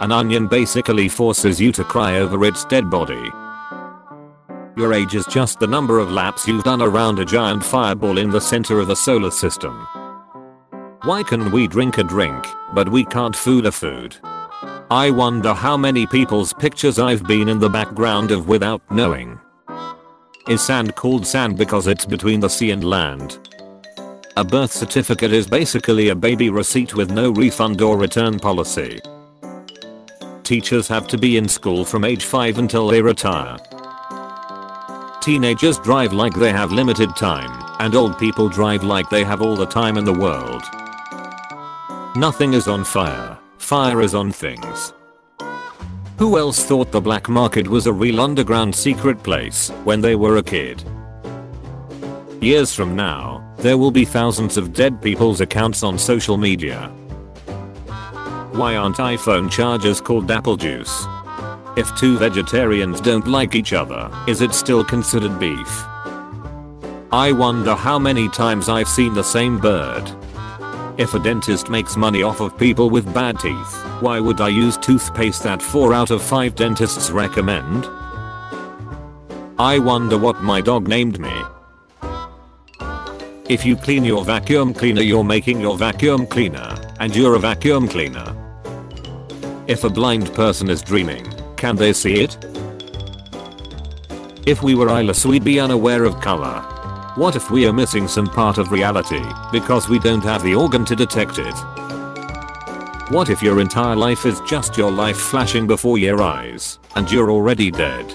An onion basically forces you to cry over its dead body. Your age is just the number of laps you've done around a giant fireball in the center of the solar system. Why can we drink a drink, but we can't food a food? I wonder how many people's pictures I've been in the background of without knowing. Is sand called sand because it's between the sea and land? A birth certificate is basically a baby receipt with no refund or return policy. Teachers have to be in school from age 5 until they retire. Teenagers drive like they have limited time, and old people drive like they have all the time in the world. Nothing is on fire, fire is on things. Who else thought the black market was a real underground secret place when they were a kid? Years from now, there will be thousands of dead people's accounts on social media. Why aren't iPhone chargers called apple juice? If two vegetarians don't like each other, is it still considered beef? I wonder how many times I've seen the same bird. If a dentist makes money off of people with bad teeth, why would I use toothpaste that 4 out of 5 dentists recommend? I wonder what my dog named me. If you clean your vacuum cleaner you're making your vacuum cleaner, and you're a vacuum cleaner. If a blind person is dreaming, can they see it? If we were eyeless we'd be unaware of color. What if we are missing some part of reality because we don't have the organ to detect it? What if your entire life is just your life flashing before your eyes and you're already dead?